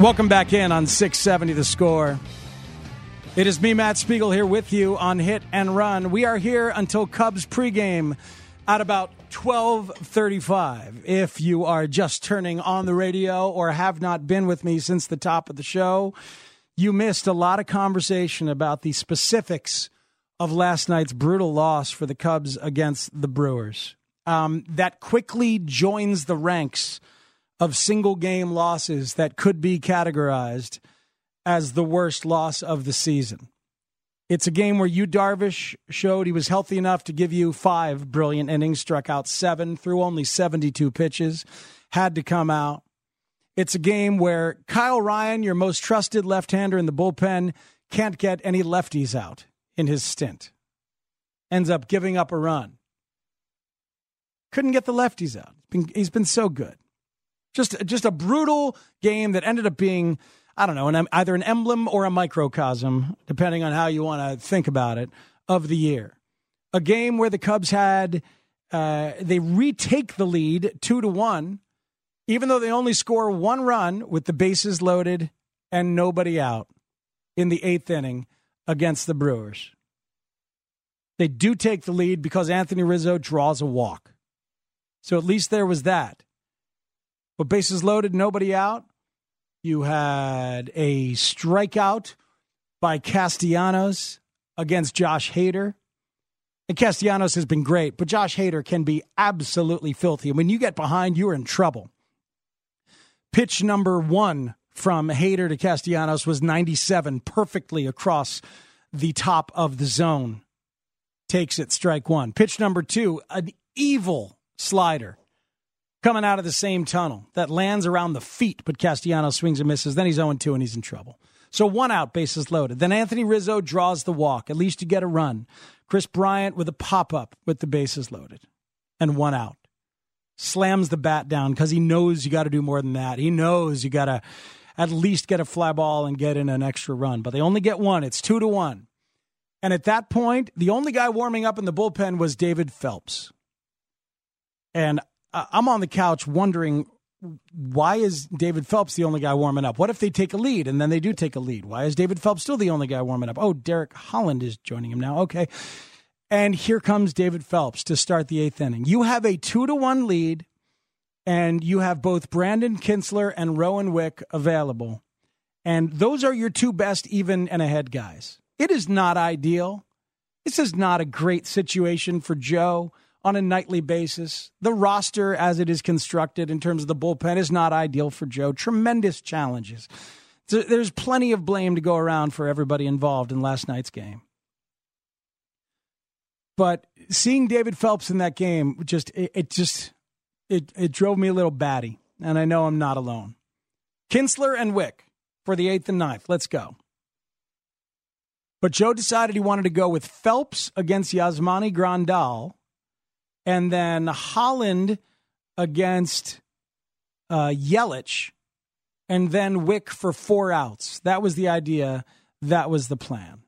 Welcome back in on 670 The Score. It is me, Matt Spiegel, here with you on Hit and Run. We are here until Cubs pregame at about 12:35. If you are just turning on the radio or have not been with me since the top of the show, you missed a lot of conversation about the specifics of last night's brutal loss for the Cubs against the Brewers. Um, that quickly joins the ranks of single game losses that could be categorized as the worst loss of the season. It's a game where you, Darvish showed he was healthy enough to give you five brilliant innings, struck out seven through only 72 pitches, had to come out. It's a game where Kyle Ryan, your most trusted left hander in the bullpen, can't get any lefties out in his stint. Ends up giving up a run. Couldn't get the lefties out. He's been, he's been so good. Just just a brutal game that ended up being I don't know an, either an emblem or a microcosm, depending on how you want to think about it, of the year. A game where the Cubs had uh, they retake the lead two to one, even though they only score one run with the bases loaded and nobody out in the eighth inning against the Brewers. They do take the lead because Anthony Rizzo draws a walk. So at least there was that. But bases loaded, nobody out. You had a strikeout by Castellanos against Josh Hader. And Castellanos has been great, but Josh Hader can be absolutely filthy. And when you get behind, you're in trouble. Pitch number one from Hader to Castellanos was 97, perfectly across the top of the zone. Takes it strike one. Pitch number two, an evil slider coming out of the same tunnel that lands around the feet, but Castellanos swings and misses. Then he's 0 2 and he's in trouble. So one out, bases loaded. Then Anthony Rizzo draws the walk. At least you get a run. Kris Bryant with a pop up with the bases loaded and one out. Slams the bat down because he knows you got to do more than that. He knows you got to at least get a fly ball and get in an extra run. But they only get one. It's two to one. And at that point, the only guy warming up in the bullpen was David Phelps. And I'm on the couch wondering why is David Phelps the only guy warming up? What if they take a lead and then they do take a lead? Why is David Phelps still the only guy warming up? Oh, Derek Holland is joining him now. Okay. And here comes David Phelps to start the eighth inning. You have a two to one lead, and you have both Brandon Kintzler and Rowan Wick available. And those are your two best even and ahead guys. It is not ideal. This is not a great situation for Joe on a nightly basis. The roster, as it is constructed in terms of the bullpen, is not ideal for Joe. Tremendous challenges. So there's plenty of blame to go around for everybody involved in last night's game. But seeing David Phelps in that game, just it, it just it it drove me a little batty, and I know I'm not alone. Kintzler and Wick for the eighth and ninth. Let's go. But Joe decided he wanted to go with Phelps against Yasmani Grandal and then Holland against uh, Yelich, and then Wick for four outs. That was the idea. That was the plan.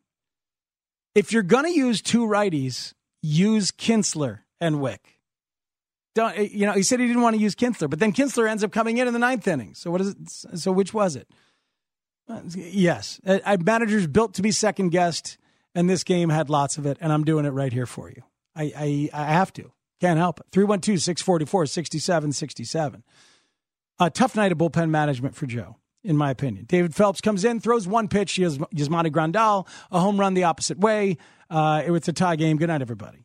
If you're going to use two righties, use Kintzler and Wick. Don't eh, you know? He said he didn't want to use Kintzler, but then Kintzler ends up coming in in the ninth inning. So what is it? So which was it? Yes, a manager's built to be second guessed, and this game had lots of it, and I'm doing it right here for you. I I, I have to. Can't help it. 312 644 6767. A tough night of bullpen management for Joe, in my opinion. David Phelps comes in, throws one pitch. Has Yasmani Grandal, a home run the opposite way. Uh, it's a tie game. Good night, everybody.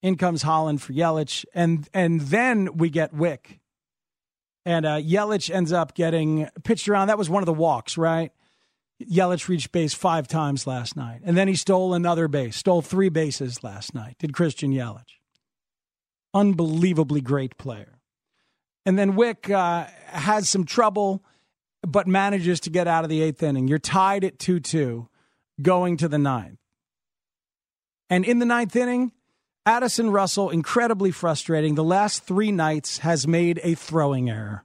In comes Holland for Yelich. And, and then we get Wick. And uh, Yelich ends up getting pitched around. That was one of the walks, right? Yelich reached base five times last night. And then he stole another base, stole three bases last night, did Christian Yelich. Unbelievably great player. And then Wick uh, has some trouble, but manages to get out of the eighth inning. You're tied at 2 2 going to the ninth. And in the ninth inning, Addison Russell, incredibly frustrating. The last three nights has made a throwing error.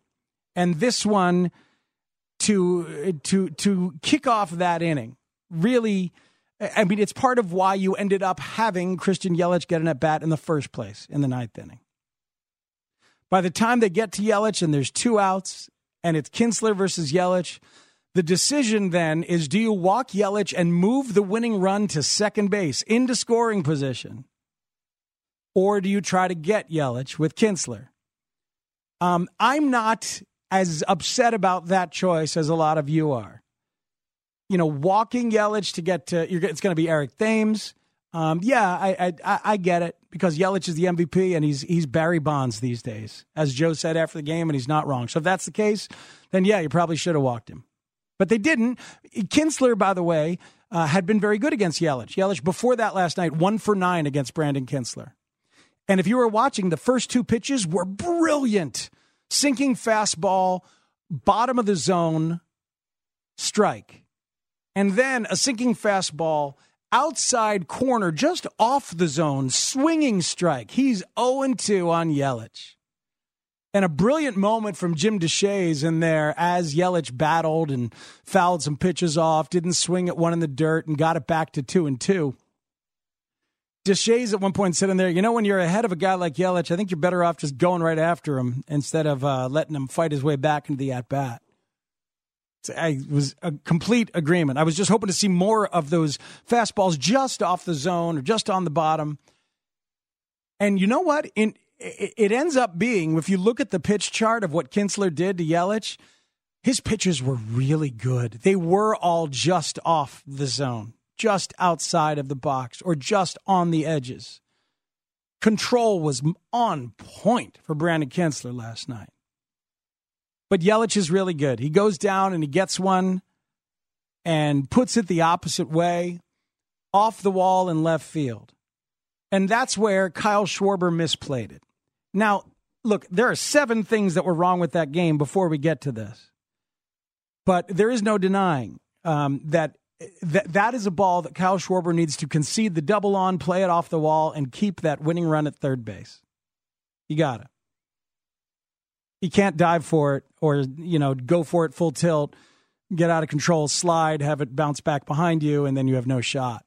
And this one to to to kick off that inning. Really I mean, it's part of why you ended up having Christian Yelich get an at bat in the first place in the ninth inning. By the time they get to Yelich and there's two outs and it's Kintzler versus Yelich, the decision then is do you walk Yelich and move the winning run to second base into scoring position? Or do you try to get Yelich with Kintzler? Um, I'm not as upset about that choice as a lot of you are. You know, walking Yelich to get to it's going to be Eric Thames. Um, yeah, I, I I get it because Yelich is the MVP and he's he's Barry Bonds these days, as Joe said after the game, and he's not wrong. So if that's the case, then yeah, you probably should have walked him, but they didn't. Kintzler, by the way, uh, had been very good against Yelich. Yelich before that last night, one for nine against Brandon Kintzler, and if you were watching, the first two pitches were brilliant, sinking fastball, bottom of the zone, strike, and then a sinking fastball outside corner, just off the zone, swinging strike. He's 0 2 on Yelich. And a brilliant moment from Jim Deshaies in there as Yelich battled and fouled some pitches off, didn't swing at one in the dirt, and got it back to 2 and 2. Deshaies at one point said in there, you know, when you're ahead of a guy like Yelich, I think you're better off just going right after him instead of uh, letting him fight his way back into the at bat. I was a complete agreement. I was just hoping to see more of those fastballs just off the zone or just on the bottom. And you know what? In, it ends up being, if you look at the pitch chart of what Kintzler did to Yelich, his pitches were really good. They were all just off the zone, just outside of the box, or just on the edges. Control was on point for Brandon Kintzler last night. But Yelich is really good. He goes down and he gets one and puts it the opposite way, off the wall in left field. And that's where Kyle Schwarber misplayed it. Now, look, there are seven things that were wrong with that game before we get to this. But there is no denying um, that that that is a ball that Kyle Schwarber needs to concede the double on, play it off the wall, and keep that winning run at third base. You got it. You can't dive for it or, you know, go for it full tilt, get out of control, slide, have it bounce back behind you, and then you have no shot.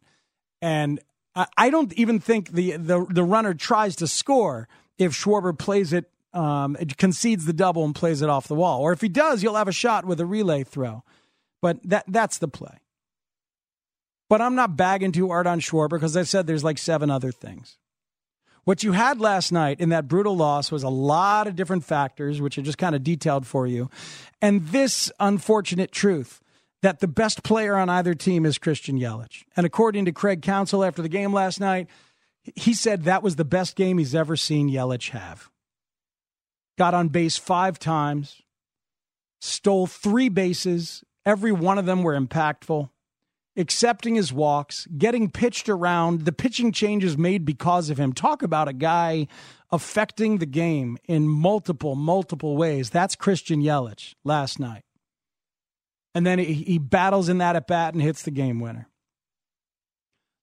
And I, I don't even think the, the, the runner tries to score if Schwarber plays it, um, concedes the double and plays it off the wall. Or if he does, you'll have a shot with a relay throw. But that that's the play. But I'm not bagging too hard on Schwarber because I said there's like seven other things. What you had last night in that brutal loss was a lot of different factors, which are just kind of detailed for you. And this unfortunate truth that the best player on either team is Christian Yelich. And according to Craig Counsell after the game last night, he said that was the best game he's ever seen Yelich have. Got on base five times, stole three bases. Every one of them were impactful accepting his walks, getting pitched around, the pitching changes made because of him. Talk about a guy affecting the game in multiple, multiple ways. That's Christian Yelich last night. And then he, battles in that at bat and hits the game winner.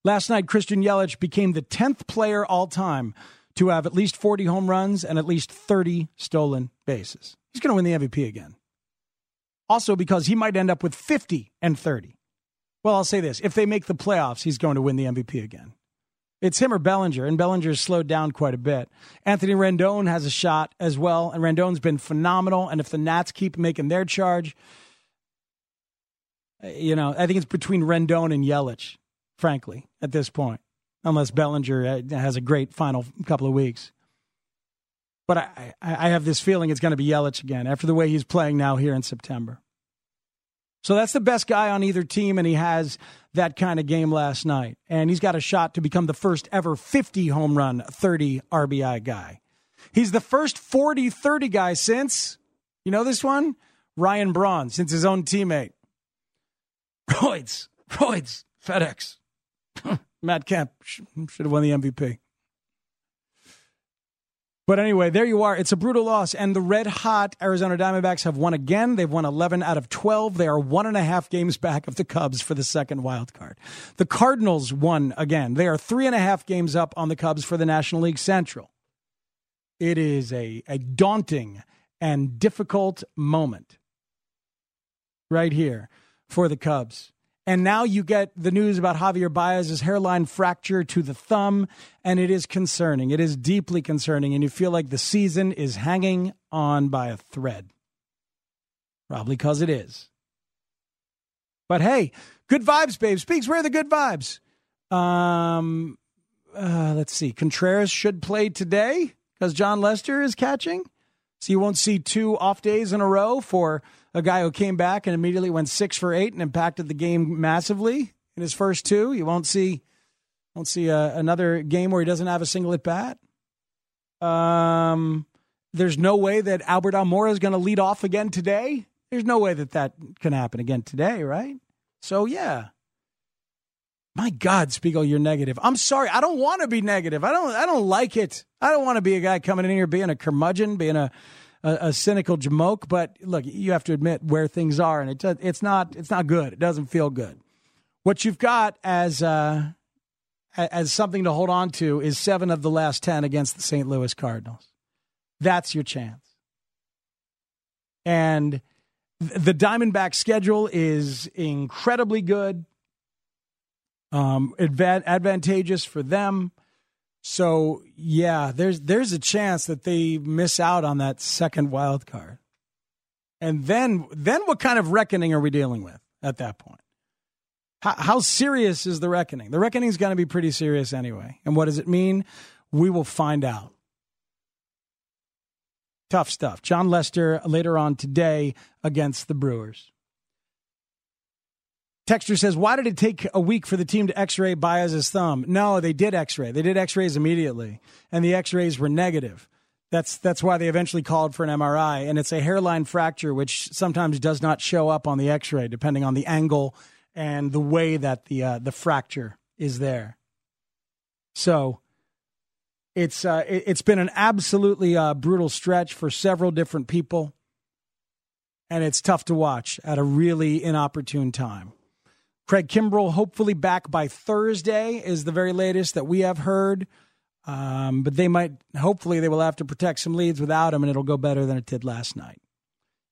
Last night, Christian Yelich became the 10th player all time to have at least 40 home runs and at least 30 stolen bases. He's going to win the MVP again. Also, because he might end up with 50 and 30. Well, I'll say this: if they make the playoffs, he's going to win the MVP again. It's him or Bellinger, and Bellinger's slowed down quite a bit. Anthony Rendon has a shot as well, and Rendon's been phenomenal. And if the Nats keep making their charge, you know, I think it's between Rendon and Yelich, frankly, at this point, unless Bellinger uh, has a great final couple of weeks. But I, I have this feeling it's going to be Yelich again after the way he's playing now here in September. So that's the best guy on either team, and he has that kind of game last night. And he's got a shot to become the first ever 50 home run, 30 RBI guy. He's the first 40 30 guy since, you know this one? Ryan Braun, since his own teammate. Roids, Roids, FedEx. Matt Kemp should have won the MVP. But anyway, there you are. It's a brutal loss. And the red hot Arizona Diamondbacks have won again. They've won 11 out of 12. They are one and a half games back of the Cubs for the second wild card. The Cardinals won again. They are three and a half games up on the Cubs for the National League Central. It is a, a daunting and difficult moment right here for the Cubs. And now you get the news about Javier Baez's hairline fracture to the thumb, and it is concerning. It is deeply concerning, and you feel like the season is hanging on by a thread. Probably because it is. But hey, good vibes, babe. Speaks, where are the good vibes? Um, uh, let's see. Contreras should play today because Jon Lester is catching. So you won't see two off days in a row for a guy who came back and immediately went six for eight and impacted the game massively in his first two. You won't see won't see a, uh, another game where he doesn't have a single at bat. Um, there's no way that Albert Almora is going to lead off again today. There's no way that that can happen again today, right? So yeah. My God, Spiegel, you're negative. I'm sorry. I don't want to be negative. I don't. I don't like it. I don't want to be a guy coming in here being a curmudgeon, being a a, a cynical jamoke, but look, you have to admit where things are, and it, it's not it's not good. It doesn't feel good. What you've got as uh, as something to hold on to is seven of the last ten against the St. Louis Cardinals. That's your chance. And the Diamondback schedule is incredibly good, um, advantageous for them. So yeah, there's there's a chance that they miss out on that second wild card. And then then what kind of reckoning are we dealing with at that point? How, how serious is the reckoning? The reckoning is going to be pretty serious anyway. And what does it mean? We will find out. Tough stuff. Jon Lester later on today against the Brewers. Texture says, why did it take a week for the team to x ray Baez's thumb? No, they did x ray. They did x rays immediately, and the x rays were negative. That's, that's why they eventually called for an MRI. And it's a hairline fracture, which sometimes does not show up on the x ray, depending on the angle and the way that the, uh, the fracture is there. So it's, uh, it, has been an absolutely uh, brutal stretch for several different people. And it's tough to watch at a really inopportune time. Craig Kimbrel, hopefully back by Thursday, is the very latest that we have heard. Um, but they might, hopefully, they will have to protect some leads without him, and it'll go better than it did last night.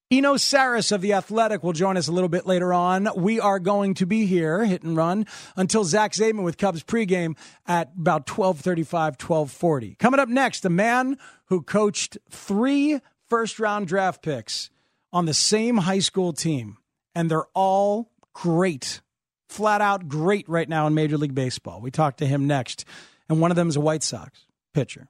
Eno Sarris of The Athletic will join us a little bit later on. We are going to be here, hit and run, until Zach Zaidman with Cubs pregame at about 1235, 1240. Coming up next, a man who coached three first-round draft picks on the same high school team, and they're all great flat out great right now in Major League Baseball. We talk to him next, and one of them is a White Sox pitcher.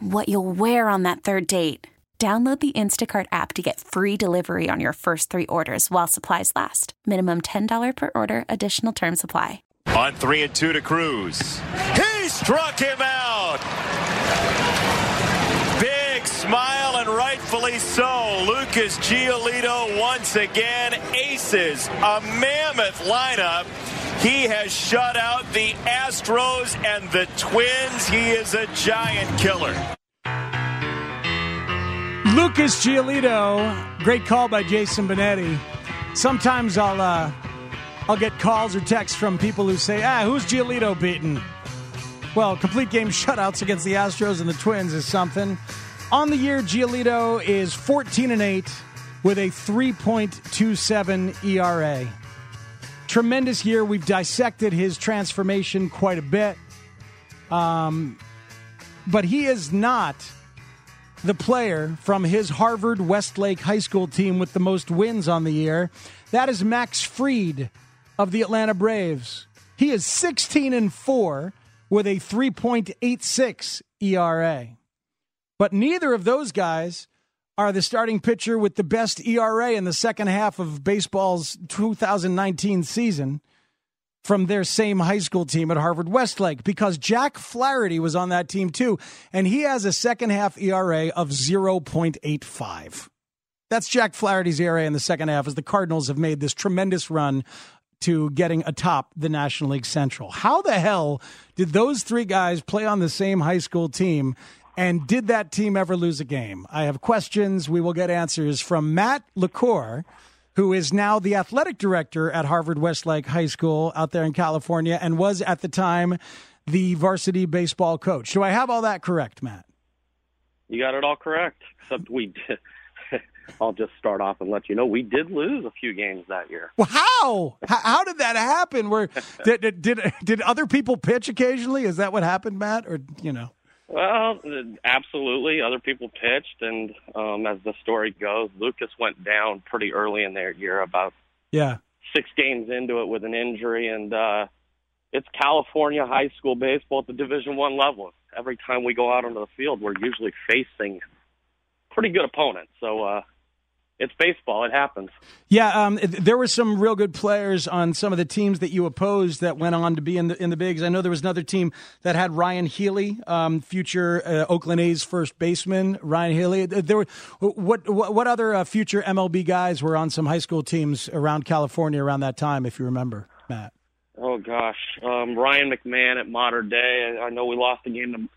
what you'll wear on that third date. Download the Instacart app to get free delivery on your first three orders while supplies last. Minimum $10 per order, additional term supply. On three and two to Cruz. He struck him out. Big smile and rightfully so. Lucas Giolito once again aces a mammoth lineup. He has shut out the Astros and the Twins. He is a giant killer. Lucas Giolito, great call by Jason Benetti. Sometimes I'll uh, I'll get calls or texts from people who say, "Ah, who's Giolito beaten?" Well, complete game shutouts against the Astros and the Twins is something. On the year, Giolito is 14 and 8 with a 3.27 ERA tremendous year. We've dissected his transformation quite a bit. Um, but he is not the player from his Harvard Westlake High School team with the most wins on the year. That is Max Fried of the Atlanta Braves. He is 16 and 4 with a 3.86 ERA. But neither of those guys are the starting pitcher with the best ERA in the second half of baseball's 2019 season from their same high school team at Harvard Westlake because Jack Flaherty was on that team too, and he has a second half ERA of 0.85. That's Jack Flaherty's ERA in the second half as the Cardinals have made this tremendous run to getting atop the National League Central. How the hell did those three guys play on the same high school team? And did that team ever lose a game? I have questions. We will get answers from Matt LaCour, who is now the athletic director at Harvard Westlake High School out there in California and was at the time the varsity baseball coach. Do I have all that correct, Matt? You got it all correct, except we did. I'll just start off and let you know we did lose a few games that year. Well, how? How did that happen? Where did, did did did other people pitch occasionally? Is that what happened, Matt? Or you know? Well, absolutely. Other people pitched, and um, as the story goes, Lucas went down pretty early in their year, about yeah six games into it with an injury, and uh, it's California high school baseball at the Division One level. Every time we go out onto the field, we're usually facing pretty good opponents. So uh, it's baseball. It happens. Yeah, um, there were some real good players on some of the teams that you opposed that went on to be in the in the bigs. I know there was another team that had Ryan Healy, um, future uh, Oakland A's first baseman. Ryan Healy. There were what what, what other uh, future MLB guys were on some high school teams around California around that time, if you remember, Matt. Oh gosh, um, Ryan McMahon at Mater Dei. I know we lost the game to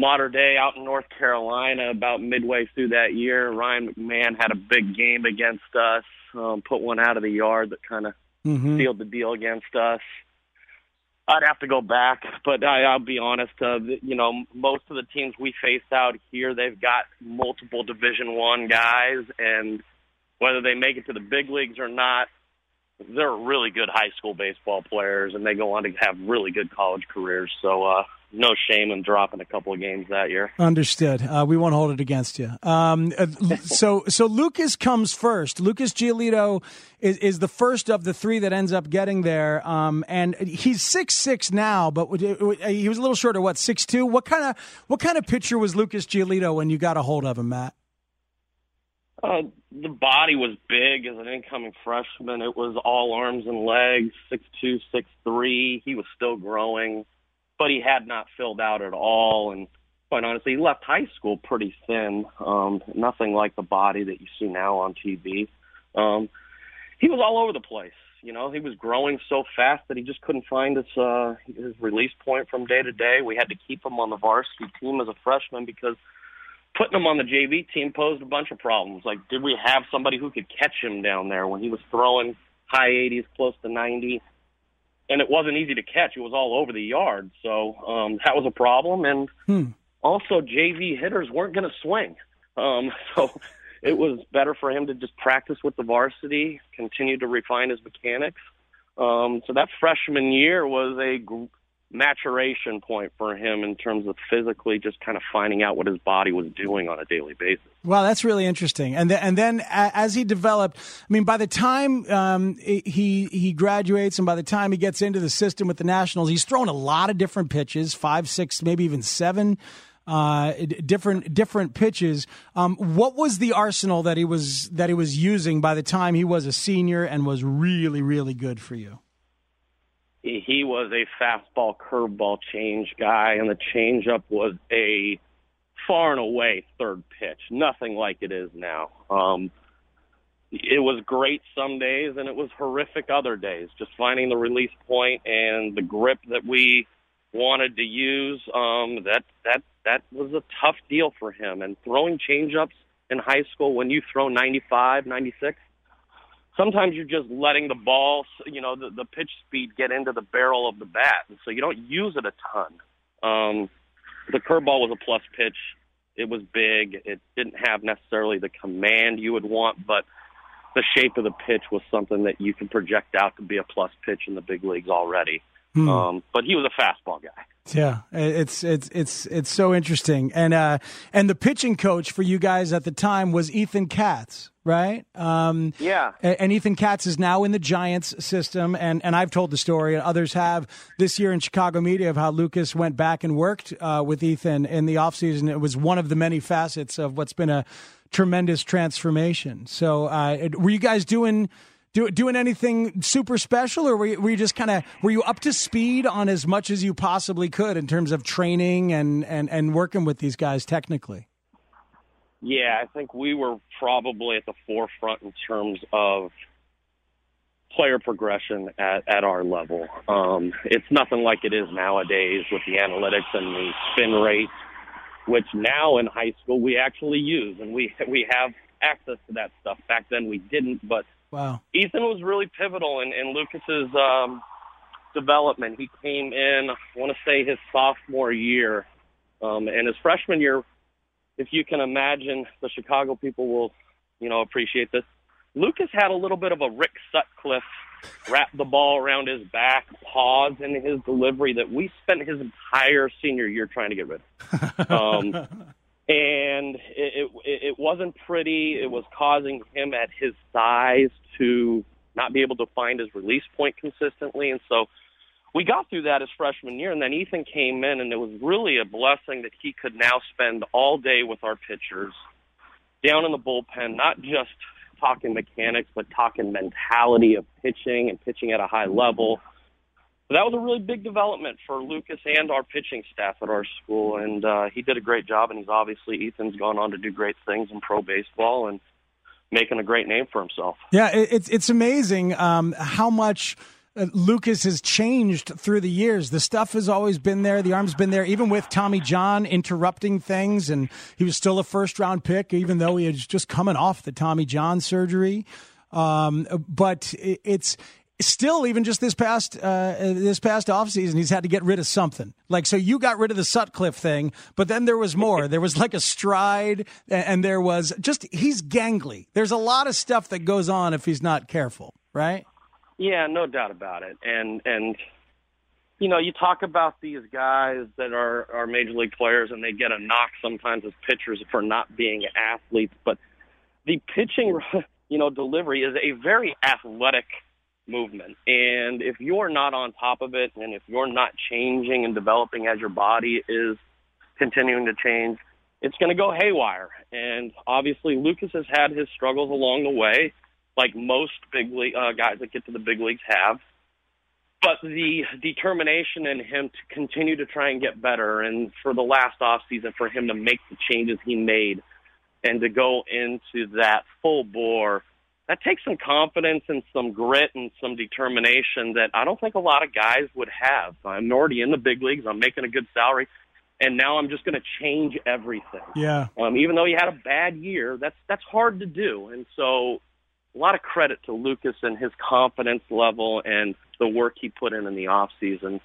Mater Dei out in North Carolina about midway through that year. Ryan McMahon had a big game against us, um, put one out of the yard that kind of mm-hmm. sealed the deal against us. I'd have to go back, but I, I'll be honest. Uh, you know, most of the teams we faced out here, they've got multiple Division One guys, and whether they make it to the big leagues or not, they're really good high school baseball players, and they go on to have really good college careers. So, uh, no shame in dropping a couple of games that year. Understood. Uh, we won't hold it against you. Um, uh, so, so Lucas comes first. Lucas Giolito is, is the first of the three that ends up getting there. Um, and he's six six now, but he was a little shorter. What six two? What kind of what kind of pitcher was Lucas Giolito when you got a hold of him, Matt? Uh, the body was big as an incoming freshman. It was all arms and legs, six two, six three. He was still growing but he had not filled out at all. And quite honestly, he left high school pretty thin. Um, nothing like the body that you see now on TV. Um, he was all over the place. You know, he was growing so fast that he just couldn't find his uh, his release point from day to day. We had to keep him on the varsity team as a freshman because putting him on the JV team posed a bunch of problems. Like, did we have somebody who could catch him down there when he was throwing high 80s, close to 90? and it wasn't easy to catch. It was all over the yard, so um, that was a problem. And hmm. also, JV hitters weren't going to swing, um, so it was better for him to just practice with the varsity, continue to refine his mechanics. Um, so that freshman year was a maturation point for him in terms of physically just kind of finding out what his body was doing on a daily basis. Wow, that's really interesting. And and then as he developed, I mean, by the time um, he he graduates and by the time he gets into the system with the Nationals, he's thrown a lot of different pitches, five, six, maybe even seven. Uh, different different pitches. Um, what was the arsenal that he was that he was using by the time he was a senior and was really really good for you? He was a fastball curveball change guy, and the changeup was a far and away third pitch. Nothing like it is now. Um, it was great some days, and it was horrific other days. Just finding the release point and the grip that we wanted to use. Um, that that that was a tough deal for him. And throwing changeups in high school when you throw 95, 96 sometimes you're just letting the ball, you know, the, the pitch speed get into the barrel of the bat, and so you don't use it a ton. Um, the curveball was a plus pitch. It was big. It didn't have necessarily the command you would want, but the shape of the pitch was something that you can project out to be a plus pitch in the big leagues already. Hmm. Um, but he was a fastball guy. Yeah, it's it's it's it's so interesting, and uh, and the pitching coach for you guys at the time was Ethan Katz, right? Um, yeah, and Ethan Katz is now in the Giants system, and and I've told the story, and others have this year in Chicago media of how Lucas went back and worked uh, with Ethan in the offseason. It was one of the many facets of what's been a tremendous transformation. So, uh, were you guys doing? Do, doing anything super special, or were you, were you just kind of were you up to speed on as much as you possibly could in terms of training and and and working with these guys technically? Yeah, I think we were probably at the forefront in terms of player progression at, at our level. Um, it's nothing like it is nowadays with the analytics and the spin rate, which now in high school we actually use, and we we have access to that stuff. Back then we didn't, but Wow. Ethan was really pivotal in, in Lucas's um, development. He came in, I want to say, his sophomore year, um, and his freshman year. If you can imagine, the Chicago people will, you know, appreciate this. Lucas had a little bit of a Rick Sutcliffe wrap the ball around his back, pause in his delivery that we spent his entire senior year trying to get rid of. Um, and it, it, it wasn't pretty. It was causing him at his size to not be able to find his release point consistently, and so we got through that his freshman year. And then Ethan came in, and it was really a blessing that he could now spend all day with our pitchers down in the bullpen, not just talking mechanics, but talking mentality of pitching and pitching at a high level but that was a really big development for Lucas and our pitching staff at our school, and uh, he did a great job. And he's obviously Ethan's gone on to do great things in pro baseball and making a great name for himself. Yeah, it's it's amazing um, how much. Uh, Lucas has changed through the years. The stuff has always been there. The arm's been there, even with Tommy John interrupting things, and he was still a first round pick, even though he was just coming off the Tommy John surgery. Um, but it's still even just this past uh, this past offseason he's had to get rid of something. Like so you got rid of the sutcliffe thing but then there was more. There was like a stride and there was just he's gangly. There's a lot of stuff that goes on if he's not careful right? Yeah no doubt about it. And and you know you talk about these guys that are are major league players and they get a knock sometimes as pitchers for not being athletes but the pitching you know delivery is a very athletic movement. And if you're not on top of it and if you're not changing and developing as your body is continuing to change, it's going to go haywire. And obviously, Lucas has had his struggles along the way, like most big league uh, guys that get to the big leagues have. But the determination in him to continue to try and get better, and for the last off season, for him to make the changes he made, and to go into that full bore that takes some confidence and some grit and some determination that I don't think a lot of guys would have. I'm already in the big leagues. I'm making a good salary, and now I'm just going to change everything. Yeah. Um, even though he had a bad year, that's that's hard to do, and so a lot of credit to Lucas and his confidence level and the work he put in in the off season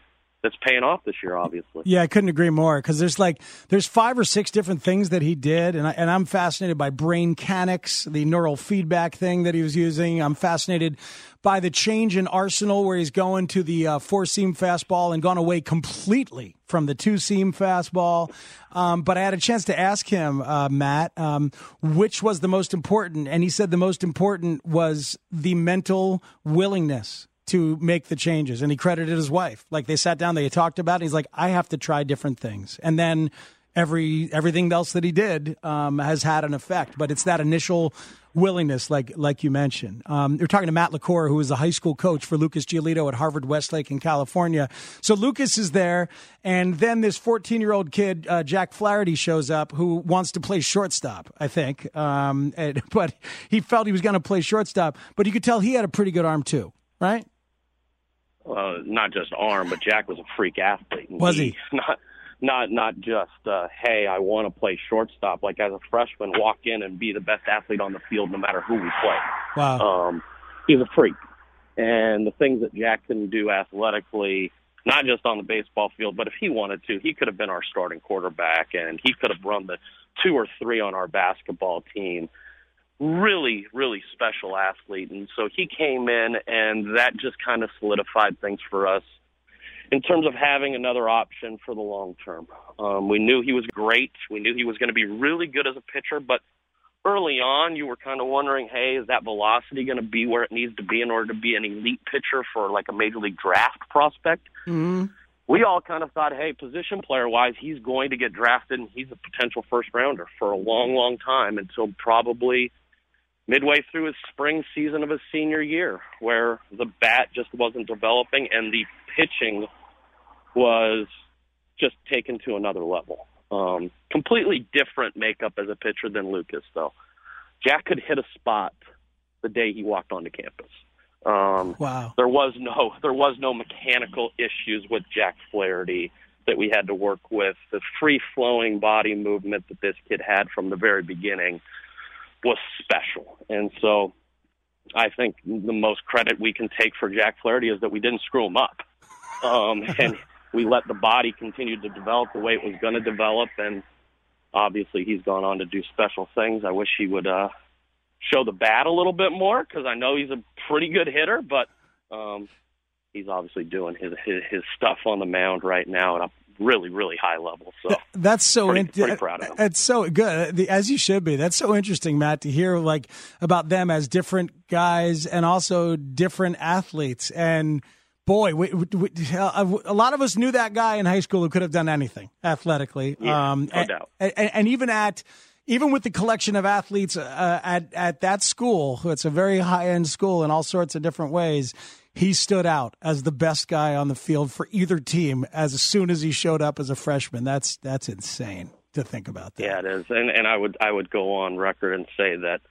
that's paying off this year, obviously. Yeah, I couldn't agree more because there's like there's five or six different things that he did, and I, and I'm fascinated by brain mechanics, the neural feedback thing that he was using. I'm fascinated by the change in Arsenal where he's going to the uh, four seam fastball and gone away completely from the two seam fastball. Um, but I had a chance to ask him, uh, Matt, um, which was the most important, and he said the most important was the mental willingness to make the changes. And he credited his wife. Like they sat down, they talked about it. He's like, I have to try different things. And then every everything else that he did um, has had an effect. But it's that initial willingness, like like you mentioned. Um, you're talking to Matt LaCour, who is a high school coach for Lucas Giolito at Harvard Westlake in California. So Lucas is there, and then this 14 year old kid, uh, Jack Flaherty, shows up who wants to play shortstop. I think, um, and, but he felt he was going to play shortstop. But you could tell he had a pretty good arm too, right? Uh, not just arm, but Jack was a freak athlete. Was he? Not not not just uh, hey, I want to play shortstop. Like as a freshman, walk in and be the best athlete on the field, no matter who we play. Wow. Um, he's a freak, and the things that Jack can do athletically, not just on the baseball field, but if he wanted to, he could have been our starting quarterback, and he could have run the two or three on our basketball team really, really special athlete. And so he came in, and that just kind of solidified things for us in terms of having another option for the long term. Um, we knew he was great. We knew he was going to be really good as a pitcher, but early on, you were kind of wondering, hey, is that velocity going to be where it needs to be in order to be an elite pitcher for like a major league draft prospect? Mm-hmm. We all kind of thought, hey, position player wise, he's going to get drafted and he's a potential first rounder for a long, long time until probably midway through his spring season of his senior year, where the bat just wasn't developing and the pitching was just taken to another level. Um, completely different makeup as a pitcher than Lucas, though. Jack could hit a spot the day he walked onto campus. Um, Wow. there was no there was no mechanical issues with Jack Flaherty that we had to work with. The free flowing body movement that this kid had from the very beginning was special, and so I think the most credit we can take for Jack Flaherty is that we didn't screw him up, um, and we let the body continue to develop the way it was going to develop, and obviously he's gone on to do special things. I wish he would uh, show the bat a little bit more because I know he's a pretty good hitter, but um, he's obviously doing his, his his stuff on the mound right now at a really really high level. So That's so Pretty- in- pretty proud of so good, The- as you should be. That's so interesting, Matt, to hear like about them as different guys and also different athletes. And boy, we, we, we, a lot of us knew that guy in high school who could have done anything athletically. Yeah, um, no and, doubt. And, and even at even with the collection of athletes uh, at at that school, it's a very high end school in all sorts of different ways. He stood out as the best guy on the field for either team as soon as he showed up as a freshman. That's that's insane to think about that. yeah, it is, and and I would I would go on record and say that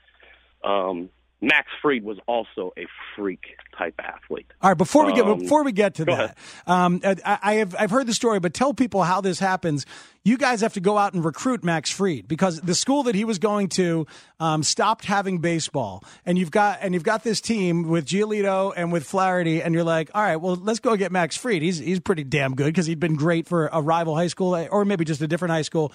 um, Max Fried was also a freak type athlete. All right, before we get Um, before we get to that, um, I, I have I've heard the story, but tell people how this happens. You guys have to go out and recruit Max Fried because the school that he was going to um, stopped having baseball, and you've got and you've got this team with Giolito and with Flaherty, and you're like, all right, well, let's go get Max Fried. He's he's pretty damn good because he'd been great for a rival high school or maybe just a different high school.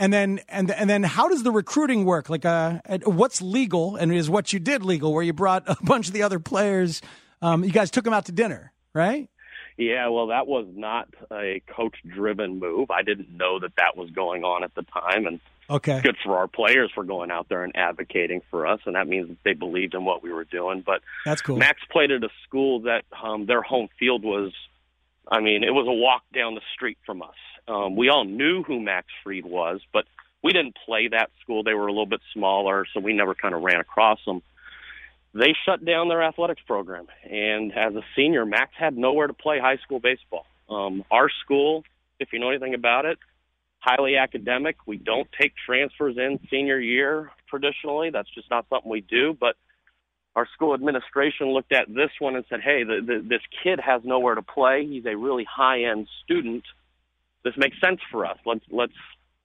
And then and and then how does the recruiting work? Like, uh, what's legal and is what you did legal? Where you brought a bunch of the other players, um, you guys took them out to dinner, right? Yeah, well, that was not a coach-driven move. I didn't know that that was going on at the time, and Okay. good for our players for going out there and advocating for us, and that means that they believed in what we were doing. But That's cool. Max played at a school that um, their home field was, I mean, it was a walk down the street from us. Um, we all knew who Max Fried was, but we didn't play that school. They were a little bit smaller, so we never kind of ran across them. They shut down their athletics program, and as a senior, Max had nowhere to play high school baseball. Um, our school, if you know anything about it, highly academic. We don't take transfers in senior year traditionally. That's just not something we do. But our school administration looked at this one and said, "Hey, the, the, this kid has nowhere to play. He's a really high-end student. This makes sense for us. Let's let's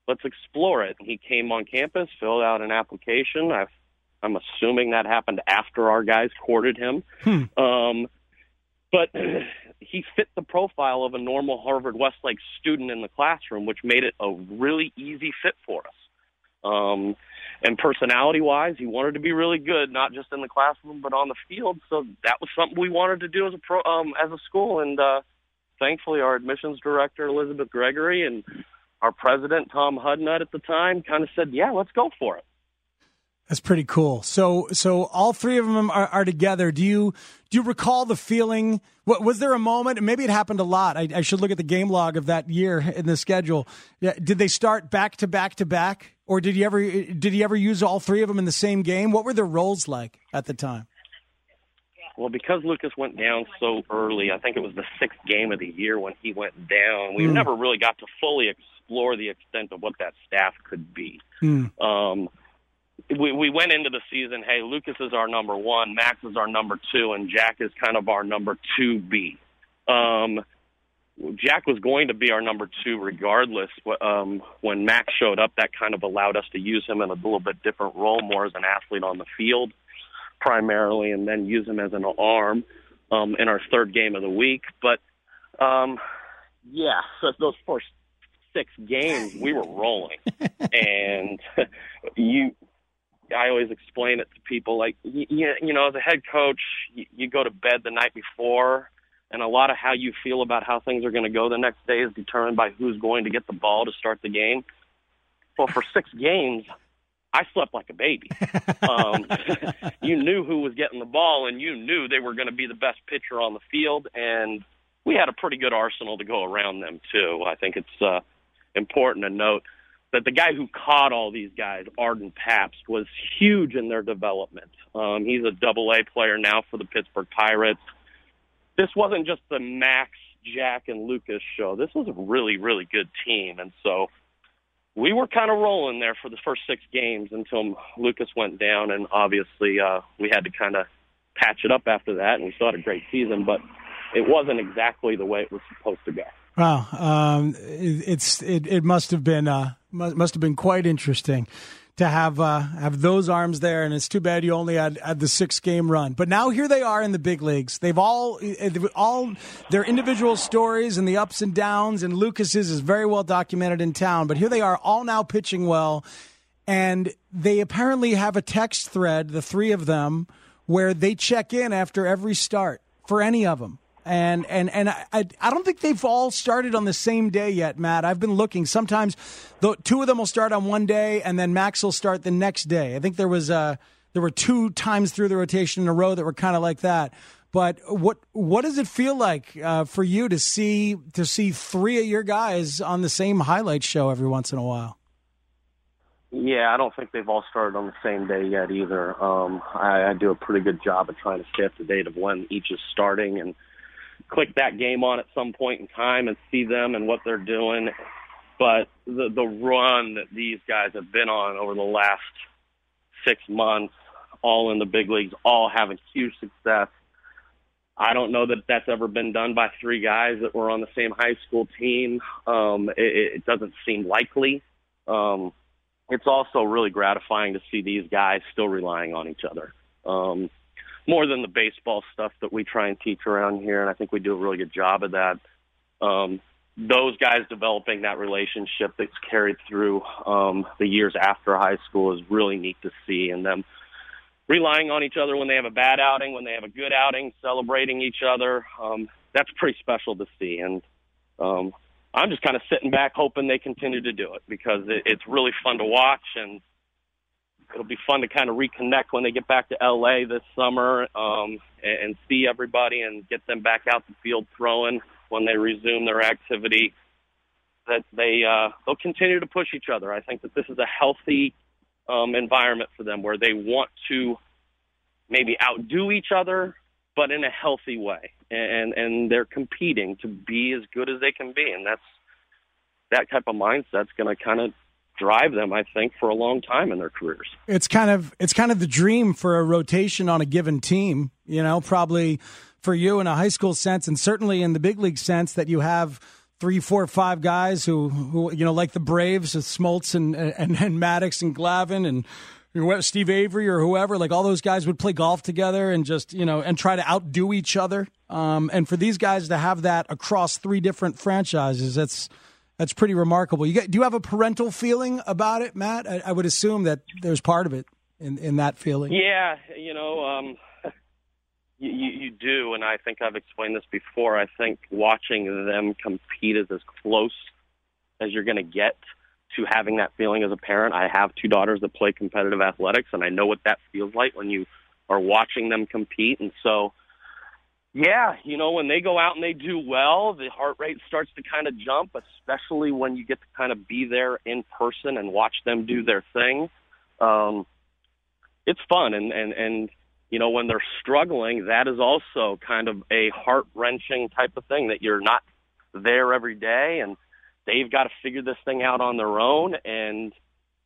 let's explore it." He came on campus, filled out an application. I've, I'm assuming that happened after our guys courted him. Um, but he fit the profile of a normal Harvard Westlake student in the classroom, which made it a really easy fit for us. Um, and personality wise, he wanted to be really good, not just in the classroom, but on the field. So that was something we wanted to do as a pro, um, as a school. And, uh, thankfully our admissions director, Elizabeth Gregory and our president, Tom Hudnut at the time kind of said, yeah, let's go for it. That's pretty cool. So, so all three of them are, are together. Do you do you recall the feeling? What was there a moment? Maybe it happened a lot. I, I should look at the game log of that year in the schedule. Yeah, did they start back to back to back, or did you ever did he ever use all three of them in the same game? What were their roles like at the time? Well, because Lucas went down so early, I think it was the sixth game of the year when he went down. We Mm. never really got to fully explore the extent of what that staff could be. Mm. Um, we we went into the season. Hey, Lucas is our number one, Max is our number two, and Jack is kind of our number two B. Um, Jack was going to be our number two regardless. Um, when Max showed up, that kind of allowed us to use him in a little bit different role, more as an athlete on the field primarily, and then use him as an arm um, in our third game of the week. But um, yeah, so those first six games we were rolling, and you. I always explain it to people like you, you know, as a head coach, you, you go to bed the night before and a lot of how you feel about how things are going to go the next day is determined by who's going to get the ball to start the game. Well, for six games, I slept like a baby. Um, you knew who was getting the ball, and you knew they were going to be the best pitcher on the field, and we had a pretty good arsenal to go around them too. I think it's uh, important to note that the guy who caught all these guys, Arden Pabst, was huge in their development. Um, he's a double A player now for the Pittsburgh Pirates. This wasn't just the Max, Jack, and Lucas show. This was a really, really good team. And so we were kind of rolling there for the first six games until Lucas went down. And obviously, uh, we had to kind of patch it up after that. And we still had a great season, but it wasn't exactly the way it was supposed to go. Wow, um, it, it's it, it must have been uh, must have been quite interesting to have uh, have those arms there, and it's too bad you only had, had the six game run. But now here they are in the big leagues. They've all they've all their individual stories and the ups and downs. And Lucas's is very well documented in town. But here they are, all now pitching well, and they apparently have a text thread, the three of them, where they check in after every start for any of them and and and I, I don't think they've all started on the same day yet, Matt. I've been looking. Sometimes the two of them will start on one day, and then Max will start the next day. I think there was uh, there were two times through the rotation in a row that were kind of like that. But what what does it feel like uh, for you to see to see three of your guys on the same highlight show every once in a while? Yeah, I don't think they've all started on the same day yet either. Um, I, I do a pretty good job of trying to stay up to date of when each is starting and click that game on at some point in time and see them and what they're doing. But the the run that these guys have been on over the last six months, all in the big leagues, all having huge success. I don't know that that's ever been done by three guys that were on the same high school team. Um, it, it doesn't seem likely. Um, it's also really gratifying to see these guys still relying on each other. Um, more than the baseball stuff that we try and teach around here, and I think we do a really good job of that. Um, those guys developing that relationship that's carried through um, the years after high school is really neat to see, and them relying on each other when they have a bad outing, when they have a good outing, celebrating each other. Um, that's pretty special to see, and um, I'm just kind of sitting back hoping they continue to do it because it, it's really fun to watch and it'll be fun to kind of reconnect when they get back to LA this summer um, and, and see everybody and get them back out the field throwing when they resume their activity. That they uh, they'll continue to push each other. I think that this is a healthy um, environment for them where they want to maybe outdo each other, but in a healthy way, and and they're competing to be as good as they can be, and that's that type of mindset's going to kind of drive them, I think, for a long time in their careers. It's kind of it's kind of the dream for a rotation on a given team. You know, probably for you in a high school sense, and certainly in the big league sense that you have three, four, five guys who, who you know, like the Braves, with Smoltz and, and and Maddux and Glavine and. Steve Avery or whoever, like all those guys would play golf together and just, you know, and try to outdo each other. Um, and for these guys to have that across three different franchises, that's that's pretty remarkable. You get, do you have a parental feeling about it, Matt? I, I, would assume that there's part of it in, in that feeling. Yeah, you know, um, you, you do, and I think I've explained this before. I think watching them compete is as close as you're going to get to having that feeling as a parent. I have two daughters that play competitive athletics, and I know what that feels like when you are watching them compete, and so – yeah, you know, when they go out and they do well, the heart rate starts to kind of jump, especially when you get to kind of be there in person and watch them do their thing. Um, it's fun. And, and, and, you know, when they're struggling, that is also kind of a heart wrenching type of thing that you're not there every day and they've got to figure this thing out on their own. And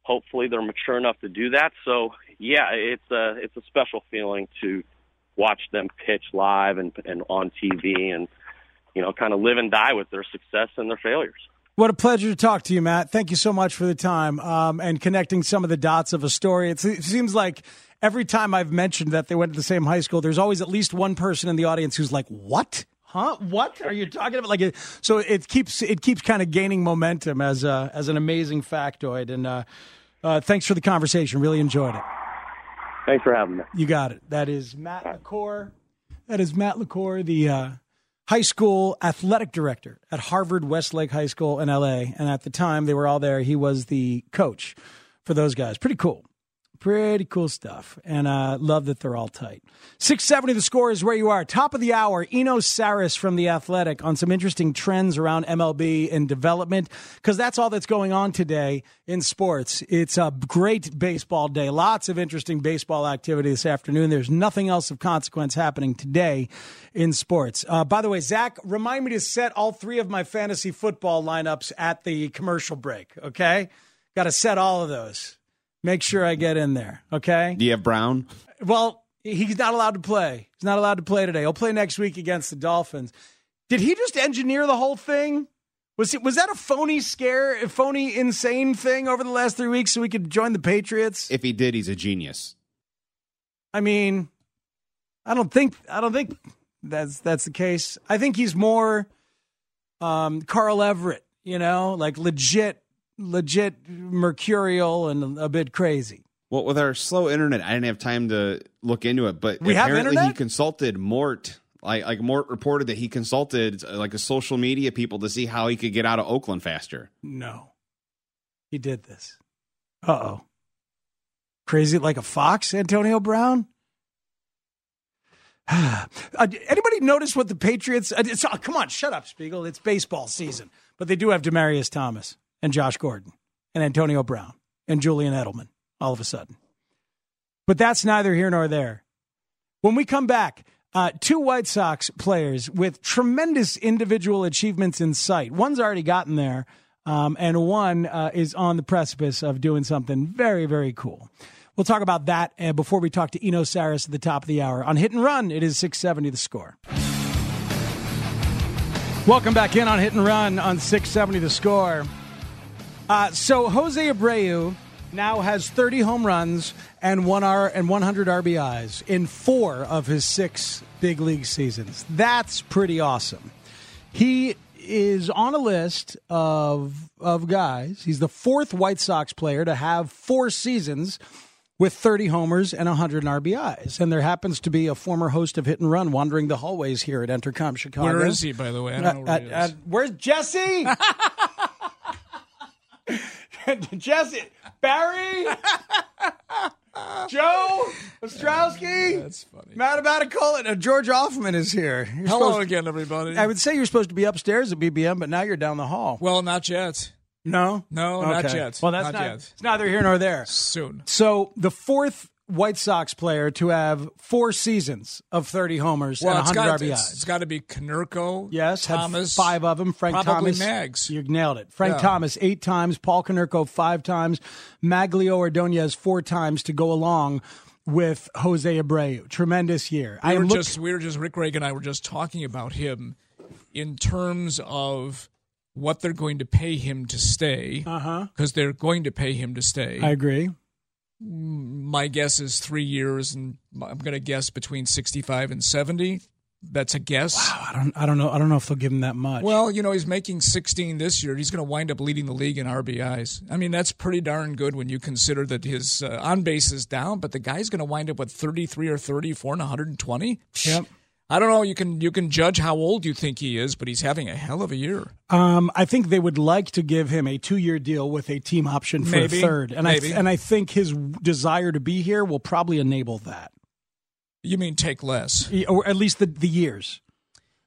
hopefully they're mature enough to do that. So yeah, it's a, it's a special feeling to, watch them pitch live and, and on TV and, you know, kind of live and die with their success and their failures. What a pleasure to talk to you, Matt. Thank you so much for the time um, and connecting some of the dots of a story. It seems like every time I've mentioned that they went to the same high school, there's always at least one person in the audience who's like, "What? Huh? What are you talking about?" Like, so it keeps it keeps kind of gaining momentum as a, as an amazing factoid. And uh, uh, thanks for the conversation. Really enjoyed it. Thanks for having me. You got it. That is Matt LaCour. That is Matt LaCour, the uh, high school athletic director at Harvard Westlake High School in LA. And at the time they were all there, he was the coach for those guys. Pretty cool. Pretty cool stuff. And uh, love that they're all tight. 670 the score is where you are. Top of the hour, Eno Sarris from The Athletic on some interesting trends around MLB and development, because that's all that's going on today in sports. It's a great baseball day. Lots of interesting baseball activity this afternoon. There's nothing else of consequence happening today in sports. Uh, by the way, Zach, remind me to set all three of my fantasy football lineups at the commercial break, okay? Got to set all of those make sure I get in there. Okay. Do you have Brown? Well, he's not allowed to play. He's not allowed to play today. He'll play next week against the Dolphins. Did he just engineer the whole thing? Was it was that a phony scare, a phony insane thing over the last three weeks so we could join the Patriots? If he did, he's a genius. I mean, I don't think I don't think that's that's the case. I think he's more um, Carl Everett, you know, like legit legit mercurial and a bit crazy. Well, with our slow internet, I didn't have time to look into it. But we apparently, he consulted Mort. Like, like Mort reported that he consulted like a social media people to see how he could get out of Oakland faster. No, he did this. Uh oh, crazy like a fox, Antonio Brown. uh, anybody notice what the Patriots? Uh, uh, come on, shut up, Spiegel. It's baseball season, but they do have Demaryius Thomas and Josh Gordon and Antonio Brown and Julian Edelman all of a sudden. But that's neither here nor there. When we come back, uh, two White Sox players with tremendous individual achievements in sight. One's already gotten there, um, and one uh, is on the precipice of doing something very, very cool. We'll talk about that uh, before we talk to Eno Sarris at the top of the hour. On Hit and Run, it is 670 the score. Welcome back in on Hit and Run on 670 the score. Uh, so Jose Abreu now has 30 home runs and one R and 100 RBIs in four of his six big league seasons. That's pretty awesome. He is on a list of of guys. He's the fourth White Sox player to have four seasons with 30 homers and 100 RBIs. And there happens to be a former host of Hit and Run wandering the hallways here at Entercom Chicago. Where is he, by the way? I don't know where he is. where's Jesse? Jesse, Barry, Joe Ostrowski. That's funny. Matt Abbatacola. Uh, George Ofman is here. You're Hello supposed- again, everybody. I would say you're supposed to be upstairs at BBM, but now you're down the hall. well, not yet. No, No, not yet. Well, that's Not not. yet. It's neither here nor there. Soon. So the fourth White Sox player to have four seasons of 30 homers Well, and it's 100 got, RBIs. it's, it's got to be Konerko. Yes, Thomas. five of them. Frank probably Thomas, Mags. You nailed it. Frank Yeah. Thomas eight times. Paul Konerko five times. Magglio Ordonez four times to go along with Jose Abreu. Tremendous year. We I were look- just we were just Rick Reagan and I were just talking about him in terms of what they're going to pay him to stay Uh-huh. because they're going to pay him to stay. I agree. My guess is three years, and I'm going to guess between 65 and 70. That's a guess. I don't. I don't know. I don't know if they'll give him that much. Well, you know, he's making 16 this year. He's going to wind up leading the league in RBIs. I mean, that's pretty darn good when you consider that his uh, on base is down, but the guy's going to wind up with 33 or 34 and 120. Yep. I don't know. You can you can judge how old you think he is, but he's having a hell of a year. Um, I think they would like to give him a two-year deal with a team option for Maybe. a third, and Maybe. I and I think his desire to be here will probably enable that, You mean take less? or at least the the years.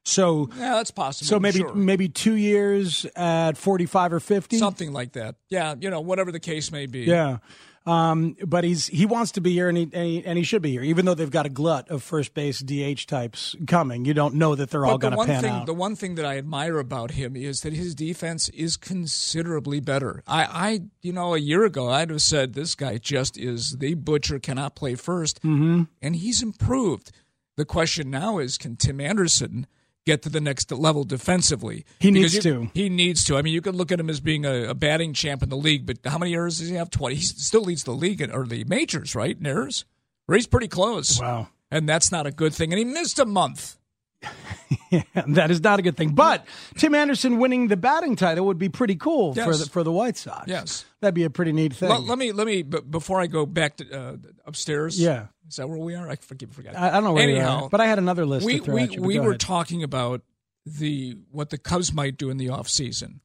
So Yeah, that's possible. So maybe Sure. maybe two years at forty five or fifty. something like that. Yeah, you know, whatever the case may be. Yeah. Um, but he's he wants to be here and he, and he and he should be here, even though they've got a glut of first base DH types coming. You don't know that they're all But going to pan thing, out. the one thing that I admire about him is that his defense is considerably better. I, I, you know, a year ago I'd have said this guy just is the butcher, cannot play 1st mm-hmm. and he's improved. The question now is, can Tim Anderson get to the next level defensively? He needs you- to. He needs to. I mean, you could look at him as being a, a batting champ in the league, but how many errors does he have? Twenty. He still leads the league in, or the majors, right? In errors, or he's pretty close. wow, And that's not a good thing. And he missed a month. yeah, that is not a good thing. But Tim Anderson winning the batting title would be pretty cool for the for the White Sox. Yes. that'd be a pretty neat thing. Let, let me let me b- before I go back to uh, upstairs. Yeah. Is that where we are? I forget. Forgot. I, I don't know where Anyhow, are, but I had another list. we we you, we were ahead. talking about the what the Cubs might do in the offseason.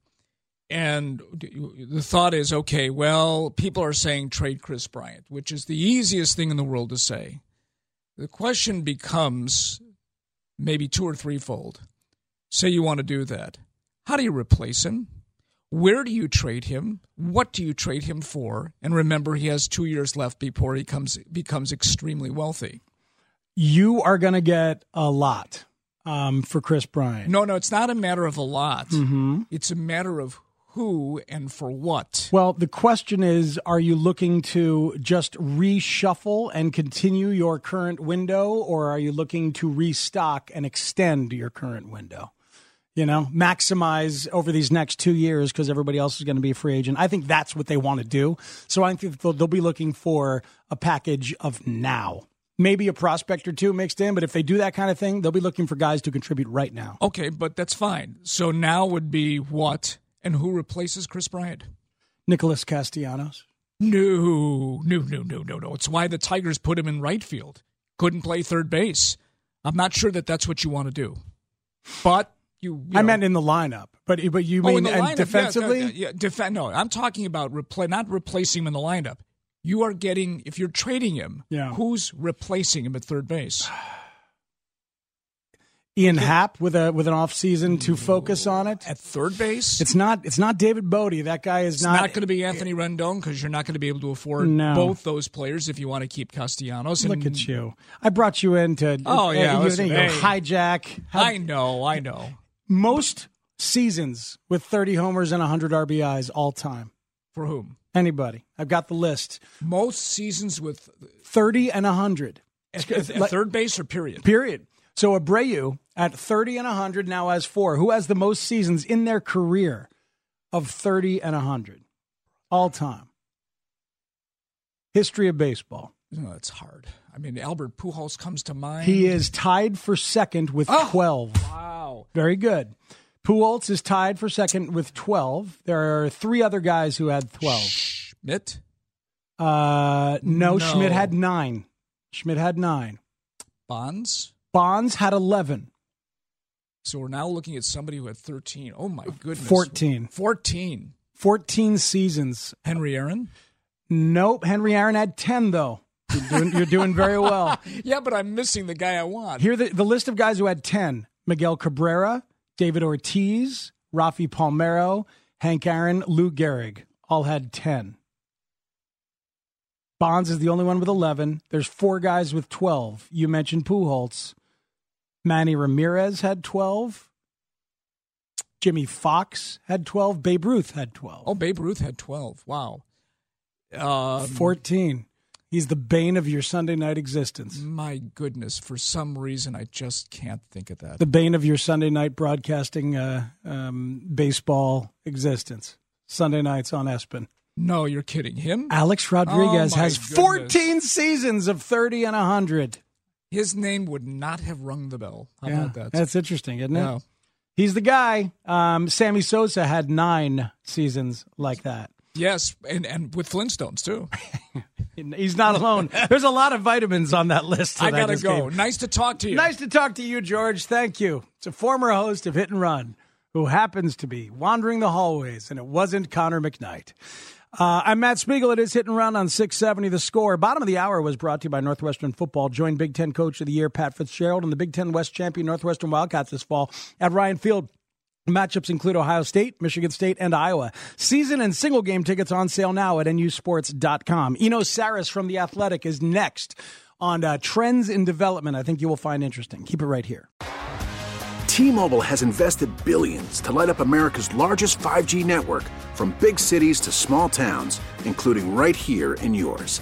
And the thought is, okay, well, people are saying trade Kris Bryant, which is the easiest thing in the world to say. The question becomes maybe two or threefold. Say you want to do that. How do you replace him? Where do you trade him? What do you trade him for? And remember, he has two years left before he comes becomes extremely wealthy. You are going to get a lot um, for Kris Bryant. No, no, it's not a matter of a lot. Mm-hmm. It's a matter of who and for what. Well, the question is are you looking to just reshuffle and continue your current window, or are you looking to restock and extend your current window? You know, maximize over these next two years because everybody else is going to be a free agent. I think that's what they want to do. So I think they'll, they'll be looking for a package of now. Maybe a prospect or two mixed in, but if they do that kind of thing, they'll be looking for guys to contribute right now. Okay, but that's fine. So now would be what and who replaces Kris Bryant? Nicholas Castellanos. No, no, no, no, no, no. It's why the Tigers put him in right field. Couldn't play third base. I'm not sure that that's what you want to do. But you, you I know, meant in the lineup, but but you oh, mean and lineup, defensively? Yeah, yeah, yeah, defen- no, I'm talking about repla- not replacing him in the lineup. You are getting if you're trading him. Yeah. Who's replacing him at third base? Ian Happ with a with an off season to focus on it. At third base, It's not it's not David Bote. That guy is It's not, not, going to be Anthony Rendon because you're not going to be able to afford No. both those players if you want to keep Castellanos. And Look at you! I brought you in to Oh, yeah, you, listen, you hijack. I know, I know. Most seasons with 30 homers and 100 RBIs all time. For whom? Anybody? I've got the list. Most seasons with 30 and 100. at, at- at third base or period. Period. So Abreu at 30 and 100 now has four. Who has the most seasons in their career of 30 and 100 all time? History of baseball. No, it's hard. I mean, Albert Pujols comes to mind. He is tied for second with Oh. 12. Wow. Very good. Pujols is tied for second with 12. There are three other guys who had 12. Schmidt, Uh, no, No. Schmidt had nine. Schmidt had nine. Bonds. Bonds had 11. So we're now looking at somebody who had 13. Oh, my goodness. 14. 14. 14 seasons. Henry Aaron? Nope. Henry Aaron had 10, though. You're doing, you're doing very well. Yeah, but I'm missing the guy I want. Here, the, the list of guys who had 10 Miguel Cabrera, David Ortiz, Rafi Palmeiro, Hank Aaron, Lou Gehrig all had 10. Bonds is the only one with 11. There's four guys with 12. You mentioned Pujols. Manny Ramirez had 12. Jimmie Foxx had 12. Babe Ruth had 12. Oh, Babe Ruth had 12. Wow. Um, 14. He's the bane of your Sunday night existence. My goodness. For some reason, I just can't think of that. The bane of your Sunday night broadcasting uh, um, baseball existence. Sunday nights on ESPN. No, you're kidding. Him? Alex Rodriguez Oh, has goodness. 14 seasons of 30 and 100. His name would not have rung the bell. How about that? That's interesting, isn't it? Yeah. He's the guy. Um, Sammy Sosa had nine seasons like that. Yes, and, and with Flintstones, too. He's not alone. There's a lot of vitamins on that list. I got to just go. gave. Nice to talk to you. Nice to talk to you, George. Thank you. It's a former host of Hit and Run who happens to be wandering the hallways, and it wasn't Connor McKnight. Uh, I'm Matt Spiegel. It is Hit and Run on 670 The Score. Bottom of the hour was brought to you by Northwestern Football. Join Big Ten Coach of the Year Pat Fitzgerald and the Big Ten West champion Northwestern Wildcats this fall at Ryan Field. Matchups include Ohio State, Michigan State, and Iowa. Season and single game tickets on sale now at nusports.com. Eno Sarris from The Athletic is next on uh, trends in development. I think you will find interesting. Keep it right here. T-Mobile has invested billions to light up America's largest 5G network from big cities to small towns, including right here in yours.